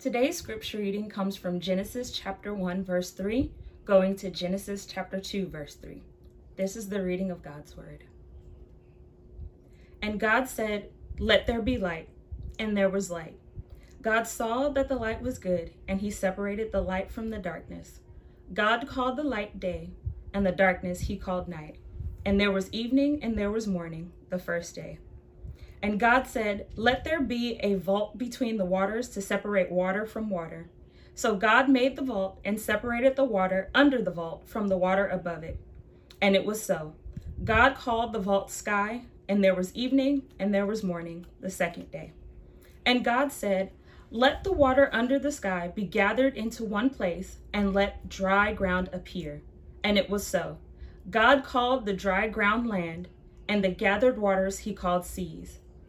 Today's scripture reading comes from Genesis chapter 1, verse 3, going to Genesis chapter 2, verse 3. This is the reading of God's word. And God said, Let there be light, and there was light. God saw that the light was good, and he separated the light from the darkness. God called the light day, and the darkness he called night. And there was evening, and there was morning, the first day. And God said, Let there be a vault between the waters to separate water from water. So God made the vault and separated the water under the vault from the water above it. And it was so. God called the vault sky, and there was evening, and there was morning, the second day. And God said, Let the water under the sky be gathered into one place, and let dry ground appear. And it was so. God called the dry ground land, and the gathered waters he called seas.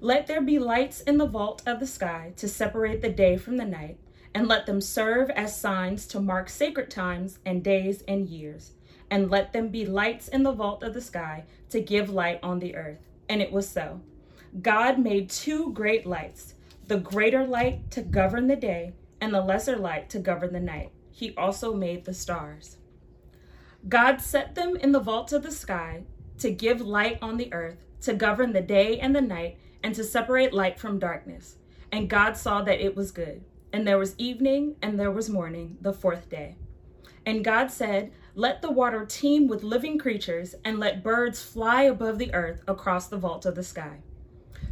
let there be lights in the vault of the sky to separate the day from the night, and let them serve as signs to mark sacred times and days and years. And let them be lights in the vault of the sky to give light on the earth. And it was so. God made two great lights the greater light to govern the day, and the lesser light to govern the night. He also made the stars. God set them in the vault of the sky to give light on the earth, to govern the day and the night and to separate light from darkness. And God saw that it was good. And there was evening and there was morning, the fourth day. And God said, Let the water teem with living creatures, and let birds fly above the earth across the vault of the sky.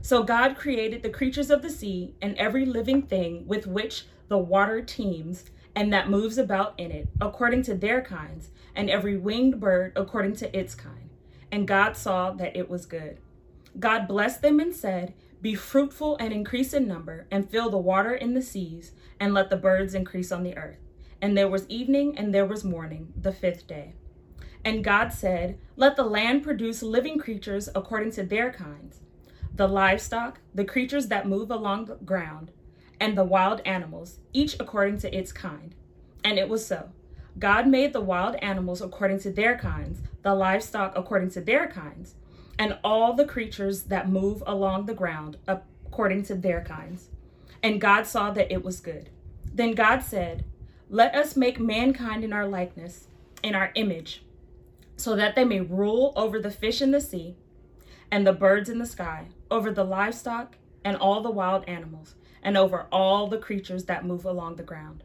So God created the creatures of the sea and every living thing with which the water teems and that moves about in it, according to their kinds, and every winged bird according to its kind. And God saw that it was good. God blessed them and said, Be fruitful and increase in number, and fill the water in the seas, and let the birds increase on the earth. And there was evening and there was morning, the fifth day. And God said, Let the land produce living creatures according to their kinds the livestock, the creatures that move along the ground, and the wild animals, each according to its kind. And it was so. God made the wild animals according to their kinds, the livestock according to their kinds and all the creatures that move along the ground according to their kinds. And God saw that it was good. Then God said, Let us make mankind in our likeness, in our image, so that they may rule over the fish in the sea, and the birds in the sky, over the livestock, and all the wild animals, and over all the creatures that move along the ground.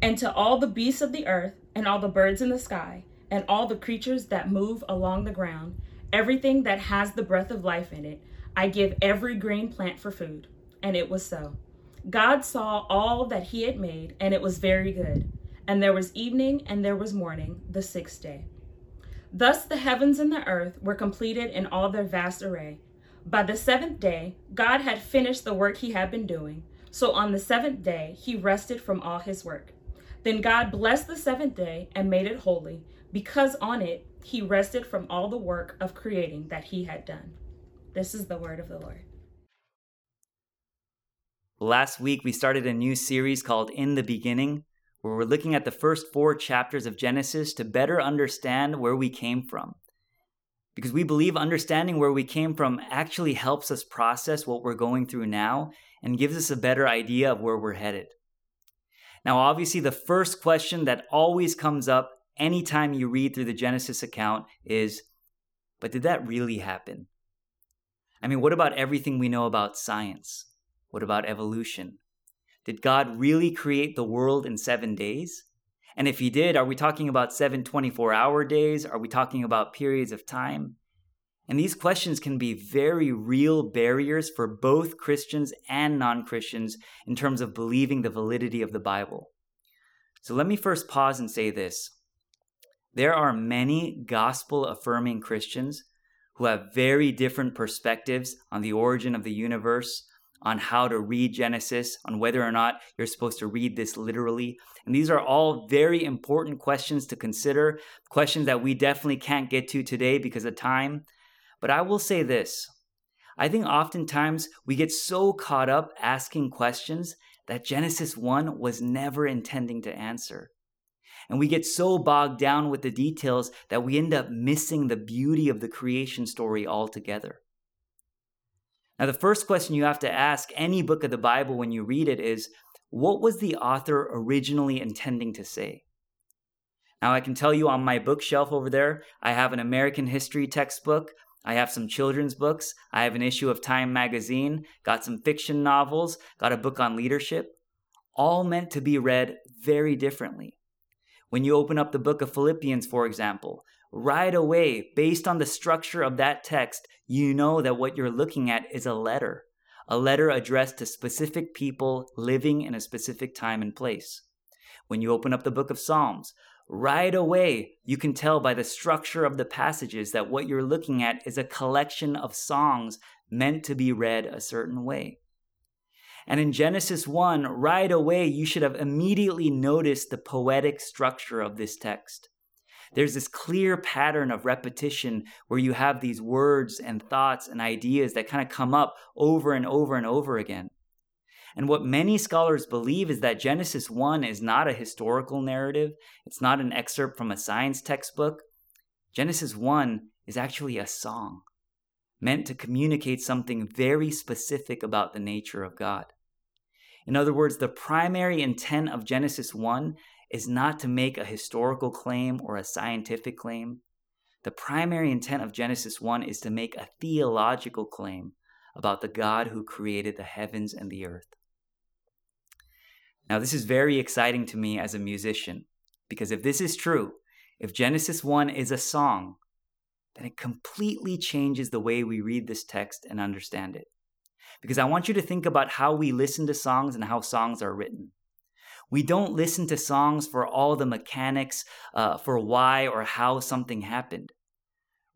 And to all the beasts of the earth, and all the birds in the sky, and all the creatures that move along the ground, everything that has the breath of life in it. I give every green plant for food. And it was so. God saw all that he had made, and it was very good. And there was evening and there was morning, the sixth day. Thus the heavens and the earth were completed in all their vast array. By the seventh day, God had finished the work he had been doing. So on the seventh day, he rested from all his work. Then God blessed the seventh day and made it holy, because on it he rested from all the work of creating that he had done. This is the word of the Lord. Last week, we started a new series called In the Beginning, where we're looking at the first four chapters of Genesis to better understand where we came from. Because we believe understanding where we came from actually helps us process what we're going through now and gives us a better idea of where we're headed. Now, obviously, the first question that always comes up anytime you read through the Genesis account is, but did that really happen? I mean, what about everything we know about science? What about evolution? Did God really create the world in seven days? And if he did, are we talking about seven 24 hour days? Are we talking about periods of time? And these questions can be very real barriers for both Christians and non Christians in terms of believing the validity of the Bible. So let me first pause and say this. There are many gospel affirming Christians who have very different perspectives on the origin of the universe, on how to read Genesis, on whether or not you're supposed to read this literally. And these are all very important questions to consider, questions that we definitely can't get to today because of time. But I will say this I think oftentimes we get so caught up asking questions that Genesis 1 was never intending to answer. And we get so bogged down with the details that we end up missing the beauty of the creation story altogether. Now, the first question you have to ask any book of the Bible when you read it is what was the author originally intending to say? Now, I can tell you on my bookshelf over there, I have an American history textbook I have some children's books. I have an issue of Time magazine, got some fiction novels, got a book on leadership, all meant to be read very differently. When you open up the book of Philippians, for example, right away, based on the structure of that text, you know that what you're looking at is a letter, a letter addressed to specific people living in a specific time and place. When you open up the book of Psalms, right away you can tell by the structure of the passages that what you're looking at is a collection of songs meant to be read a certain way. And in Genesis 1, right away, you should have immediately noticed the poetic structure of this text. There's this clear pattern of repetition where you have these words and thoughts and ideas that kind of come up over and over and over again. And what many scholars believe is that Genesis 1 is not a historical narrative, it's not an excerpt from a science textbook. Genesis 1 is actually a song meant to communicate something very specific about the nature of God. In other words, the primary intent of Genesis 1 is not to make a historical claim or a scientific claim. The primary intent of Genesis 1 is to make a theological claim about the God who created the heavens and the earth. Now, this is very exciting to me as a musician, because if this is true, if Genesis 1 is a song, then it completely changes the way we read this text and understand it. Because I want you to think about how we listen to songs and how songs are written. We don't listen to songs for all the mechanics, uh, for why or how something happened.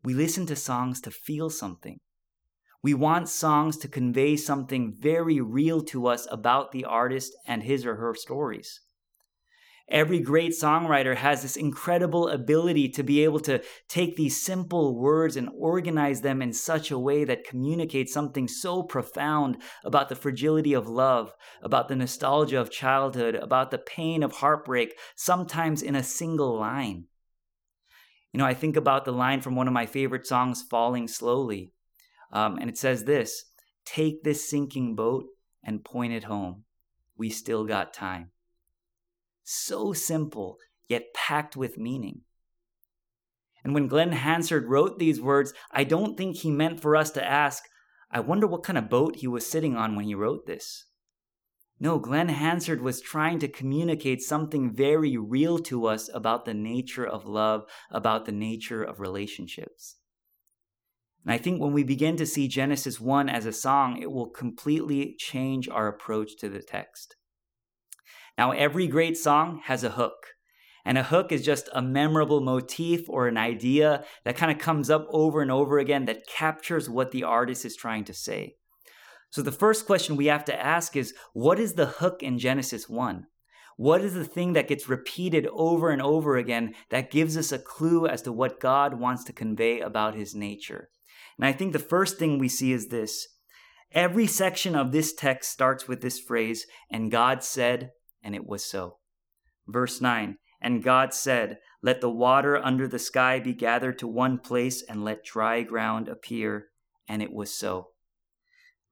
We listen to songs to feel something. We want songs to convey something very real to us about the artist and his or her stories. Every great songwriter has this incredible ability to be able to take these simple words and organize them in such a way that communicates something so profound about the fragility of love, about the nostalgia of childhood, about the pain of heartbreak, sometimes in a single line. You know, I think about the line from one of my favorite songs, Falling Slowly. Um, and it says this Take this sinking boat and point it home. We still got time. So simple, yet packed with meaning. And when Glen Hansard wrote these words, I don't think he meant for us to ask, I wonder what kind of boat he was sitting on when he wrote this. No, Glen Hansard was trying to communicate something very real to us about the nature of love, about the nature of relationships. And I think when we begin to see Genesis 1 as a song, it will completely change our approach to the text. Now, every great song has a hook. And a hook is just a memorable motif or an idea that kind of comes up over and over again that captures what the artist is trying to say. So, the first question we have to ask is what is the hook in Genesis 1? What is the thing that gets repeated over and over again that gives us a clue as to what God wants to convey about his nature? And I think the first thing we see is this every section of this text starts with this phrase, and God said, and it was so. Verse 9, and God said, Let the water under the sky be gathered to one place, and let dry ground appear, and it was so.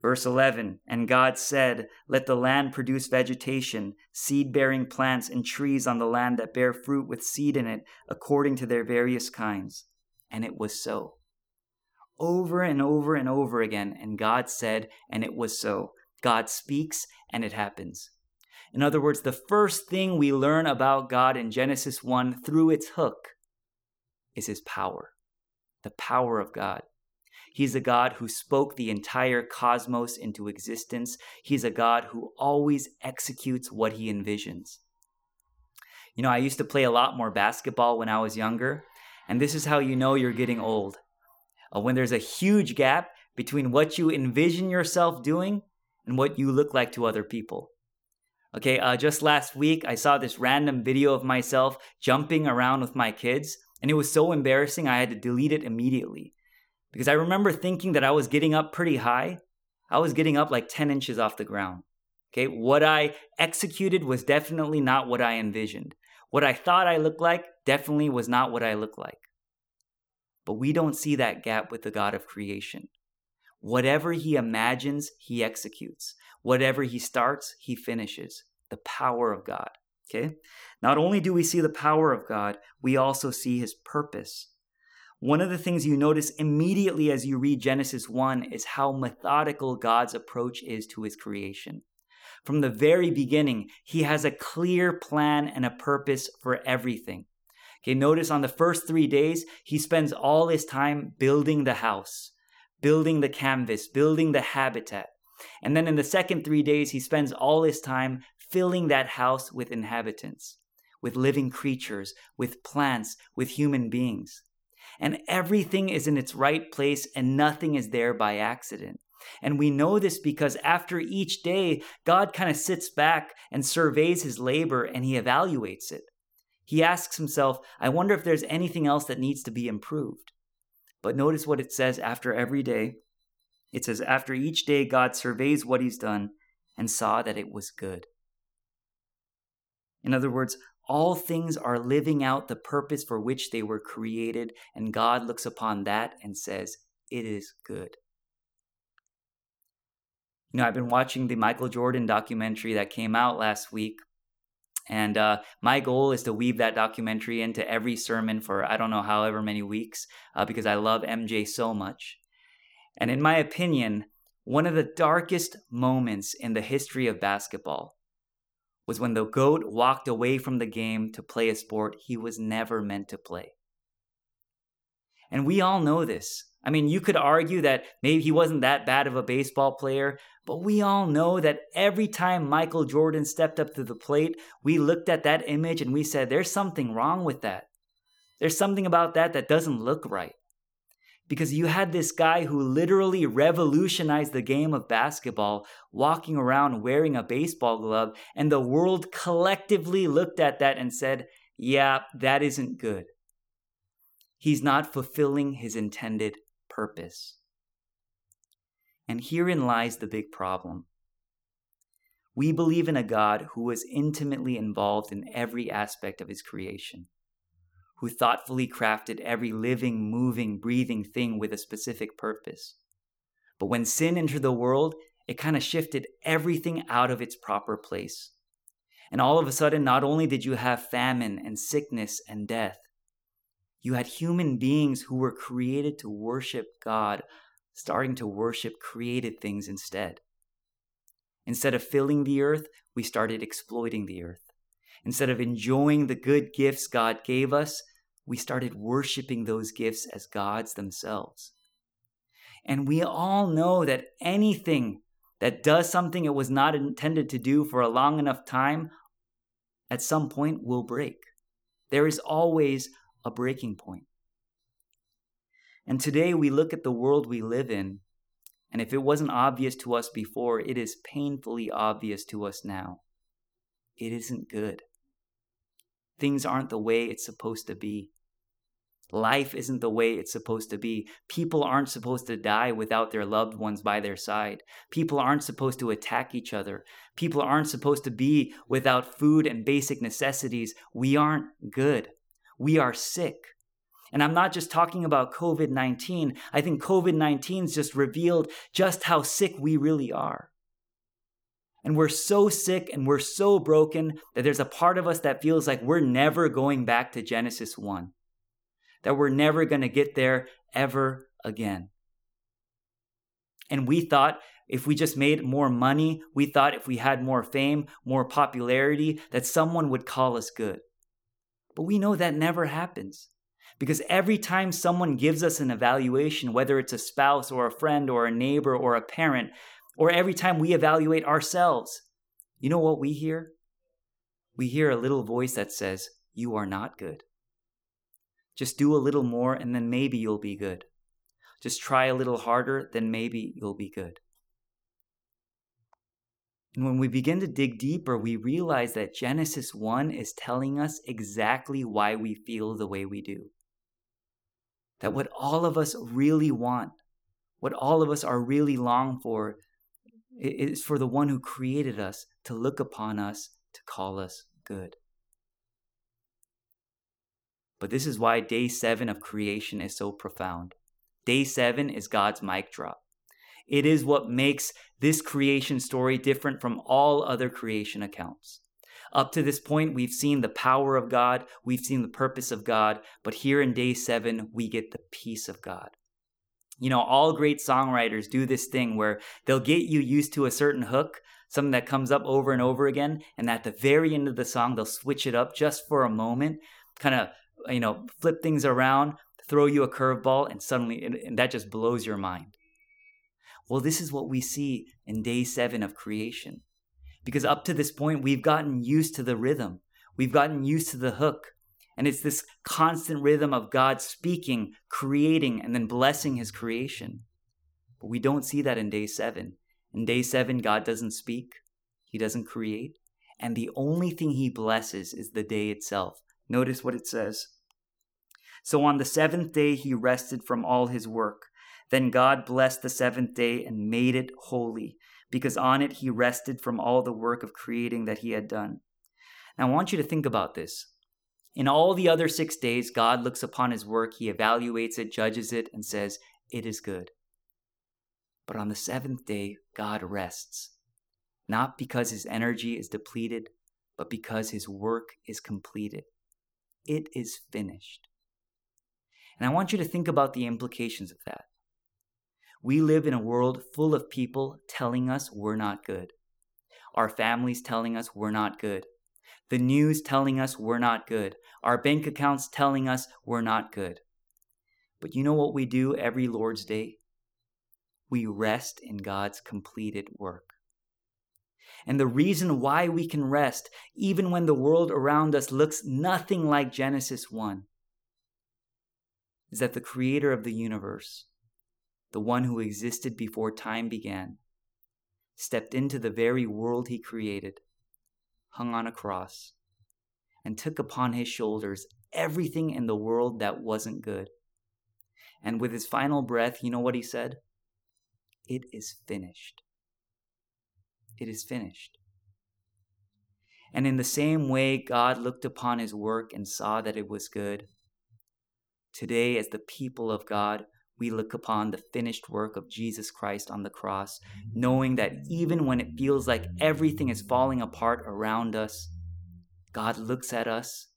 Verse 11 And God said, Let the land produce vegetation, seed bearing plants, and trees on the land that bear fruit with seed in it, according to their various kinds. And it was so over and over and over again. And God said, and it was so. God speaks, and it happens. In other words, the first thing we learn about God in Genesis 1 through its hook is his power, the power of God. He's a God who spoke the entire cosmos into existence. He's a God who always executes what he envisions. You know, I used to play a lot more basketball when I was younger, and this is how you know you're getting old. Uh, when there's a huge gap between what you envision yourself doing and what you look like to other people. Okay, uh, just last week, I saw this random video of myself jumping around with my kids, and it was so embarrassing I had to delete it immediately. Because I remember thinking that I was getting up pretty high. I was getting up like 10 inches off the ground. Okay, what I executed was definitely not what I envisioned. What I thought I looked like definitely was not what I looked like. But we don't see that gap with the God of creation. Whatever he imagines, he executes. Whatever he starts, he finishes. The power of God. Okay? Not only do we see the power of God, we also see his purpose. One of the things you notice immediately as you read Genesis 1 is how methodical God's approach is to his creation. From the very beginning, he has a clear plan and a purpose for everything. Okay, notice on the first three days, he spends all his time building the house building the canvas, building the habitat. And then in the second three days, he spends all his time filling that house with inhabitants, with living creatures, with plants, with human beings. And everything is in its right place and nothing is there by accident. And we know this because after each day, God kind of sits back and surveys his labor and he evaluates it. He asks himself, I wonder if there's anything else that needs to be improved. But notice what it says after every day. It says, After each day, God surveys what he's done and saw that it was good. In other words, all things are living out the purpose for which they were created, and God looks upon that and says, It is good. You know, I've been watching the Michael Jordan documentary that came out last week and uh, my goal is to weave that documentary into every sermon for I don't know however many weeks uh, because I love MJ so much. And in my opinion, one of the darkest moments in the history of basketball was when the GOAT walked away from the game to play a sport he was never meant to play. And we all know this. I mean, you could argue that maybe he wasn't that bad of a baseball player, but we all know that every time Michael Jordan stepped up to the plate, we looked at that image and we said, there's something wrong with that. There's something about that that doesn't look right. Because you had this guy who literally revolutionized the game of basketball, walking around wearing a baseball glove, and the world collectively looked at that and said, yeah, that isn't good. He's not fulfilling his intended purpose. And herein lies the big problem. We believe in a God who was intimately involved in every aspect of his creation, who thoughtfully crafted every living, moving, breathing thing with a specific purpose. But when sin entered the world, it kind of shifted everything out of its proper place. And all of a sudden, not only did you have famine and sickness and death, you had human beings who were created to worship God, starting to worship created things instead. Instead of filling the earth, we started exploiting the earth. Instead of enjoying the good gifts God gave us, we started worshiping those gifts as gods themselves. And we all know that anything that does something it was not intended to do for a long enough time, at some point will break. There is always a breaking point. And today we look at the world we live in, and if it wasn't obvious to us before, it is painfully obvious to us now. It isn't good. Things aren't the way it's supposed to be. Life isn't the way it's supposed to be. People aren't supposed to die without their loved ones by their side. People aren't supposed to attack each other. People aren't supposed to be without food and basic necessities. We aren't good we are sick. And I'm not just talking about COVID 19. I think COVID 19 has just revealed just how sick we really are. And we're so sick and we're so broken that there's a part of us that feels like we're never going back to Genesis 1, that we're never going to get there ever again. And we thought If we just made more money, we thought if we had more fame, more popularity, that someone would call us good. But we know that never happens. Because every time someone gives us an evaluation, whether it's a spouse or a friend or a neighbor or a parent, or every time we evaluate ourselves, you know what we hear? We hear a little voice that says, You are not good. Just do a little more and then maybe you'll be good. Just try a little harder, then maybe you'll be good. And when we begin to dig deeper, we realize that Genesis 1 is telling us exactly why we feel the way we do. That what all of us really want, what all of us are really long for, is for the one who created us to look upon us, to call us good. But this is why day seven of creation is so profound. Day seven is God's mic drop. It is what makes this creation story different from all other creation accounts. Up to this point, we've seen the power of God, we've seen the purpose of God, but here in day seven, we get the peace of God. You know, all great songwriters do this thing where they'll get you used to a certain hook, something that comes up over and over again, and at the very end of the song, they'll switch it up just for a moment, kind of, you know, flip things around, throw you a curveball, and suddenly, and that just blows your mind. Well, this is what we see in day seven of creation. Because up to this point, we've gotten used to the rhythm, we've gotten used to the hook. And it's this constant rhythm of God speaking, creating, and then blessing his creation. But we don't see that in day seven. In day seven, God doesn't speak, he doesn't create. And the only thing he blesses is the day itself. Notice what it says. So on the seventh day, he rested from all his work. Then God blessed the seventh day and made it holy, because on it he rested from all the work of creating that he had done. Now I want you to think about this. In all the other six days, God looks upon his work, he evaluates it, judges it, and says, It is good. But on the seventh day, God rests, not because his energy is depleted, but because his work is completed. It is finished. And I want you to think about the implications of that. We live in a world full of people telling us we're not good. Our families telling us we're not good. The news telling us we're not good. Our bank accounts telling us we're not good. But you know what we do every Lord's Day? We rest in God's completed work. And the reason why we can rest, even when the world around us looks nothing like Genesis 1, is that the creator of the universe, the one who existed before time began, stepped into the very world he created, hung on a cross, and took upon his shoulders everything in the world that wasn't good. And with his final breath, you know what he said? It is finished. It is finished. And in the same way, God looked upon his work and saw that it was good. Today, as the people of God, we look upon the finished work of Jesus Christ on the cross, mm-hmm. knowing that even when it feels like everything is falling apart around us, God looks at us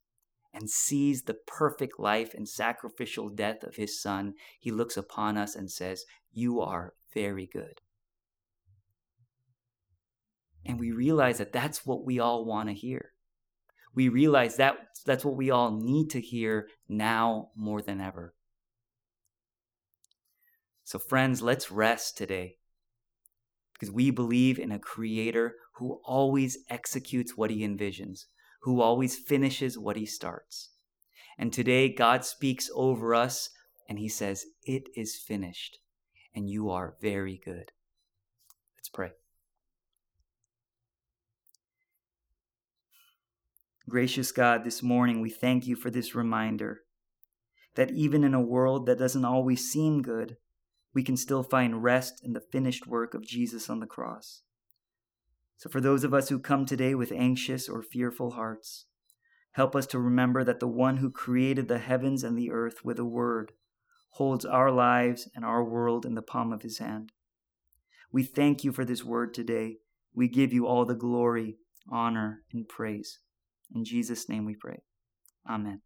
and sees the perfect life and sacrificial death of his Son. He looks upon us and says, You are very good. And we realize that that's what we all want to hear. We realize that that's what we all need to hear now more than ever. So, friends, let's rest today because we believe in a creator who always executes what he envisions, who always finishes what he starts. And today, God speaks over us and he says, It is finished, and you are very good. Let's pray. Gracious God, this morning we thank you for this reminder that even in a world that doesn't always seem good, we can still find rest in the finished work of Jesus on the cross. So, for those of us who come today with anxious or fearful hearts, help us to remember that the one who created the heavens and the earth with a word holds our lives and our world in the palm of his hand. We thank you for this word today. We give you all the glory, honor, and praise. In Jesus' name we pray. Amen.